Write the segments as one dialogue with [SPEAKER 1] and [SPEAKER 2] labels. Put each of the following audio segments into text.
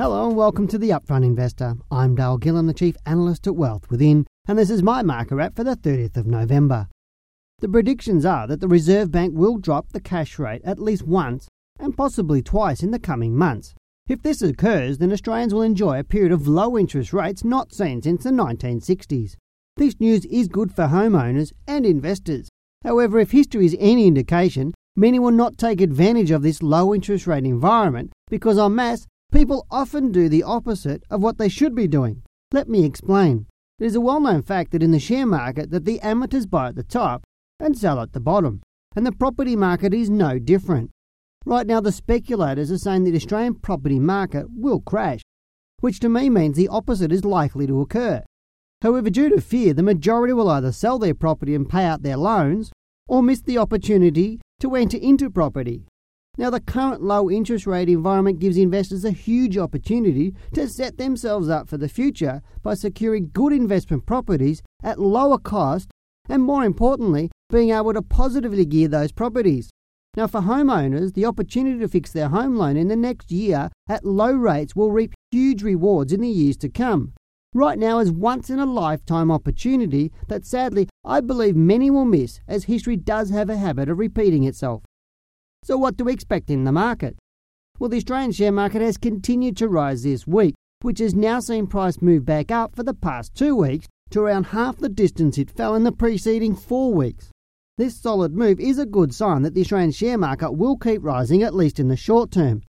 [SPEAKER 1] Hello and welcome to the Upfront Investor. I'm Dale Gillham, the Chief Analyst at Wealth Within, and this is my market wrap for the 30th of November. The predictions are that the Reserve Bank will drop the cash rate at least once and possibly twice in the coming months. If this occurs, then Australians will enjoy a period of low interest rates not seen since the 1960s. This news is good for homeowners and investors. However, if history is any indication, many will not take advantage of this low interest rate environment because en masse People often do the opposite of what they should be doing. Let me explain. It is a well-known fact that in the share market that the amateurs buy at the top and sell at the bottom, and the property market is no different. Right now the speculators are saying the Australian property market will crash, which to me means the opposite is likely to occur. However, due to fear, the majority will either sell their property and pay out their loans or miss the opportunity to enter into property. Now, the current low interest rate environment gives investors a huge opportunity to set themselves up for the future by securing good investment properties at lower cost and, more importantly, being able to positively gear those properties. Now, for homeowners, the opportunity to fix their home loan in the next year at low rates will reap huge rewards in the years to come. Right now is once in a lifetime opportunity that sadly I believe many will miss as history does have a habit of repeating itself. So, what do we expect in the market? Well, the Australian share market has continued to rise this week, which has now seen price move back up for the past two weeks to around half the distance it fell in the preceding four weeks. This solid move is a good sign that the Australian share market will keep rising at least in the short term.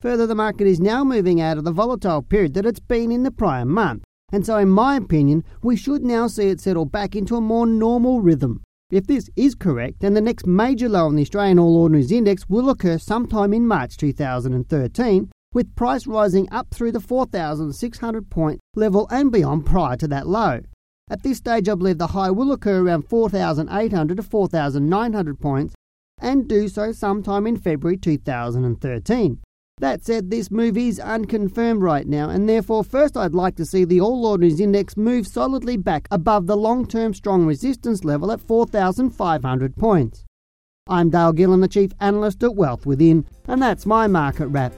[SPEAKER 1] Further, the market is now moving out of the volatile period that it's been in the prior month, and so, in my opinion, we should now see it settle back into a more normal rhythm. If this is correct, then the next major low on the Australian All Ordinaries Index will occur sometime in March 2013, with price rising up through the 4,600 point level and beyond prior to that low. At this stage, I believe the high will occur around 4,800 to 4,900 points and do so sometime in February 2013. That said, this move is unconfirmed right now, and therefore, first I'd like to see the All Ordinaries Index move solidly back above the long term strong resistance level at 4,500 points. I'm Dale Gillham, the Chief Analyst at Wealth Within, and that's my market wrap.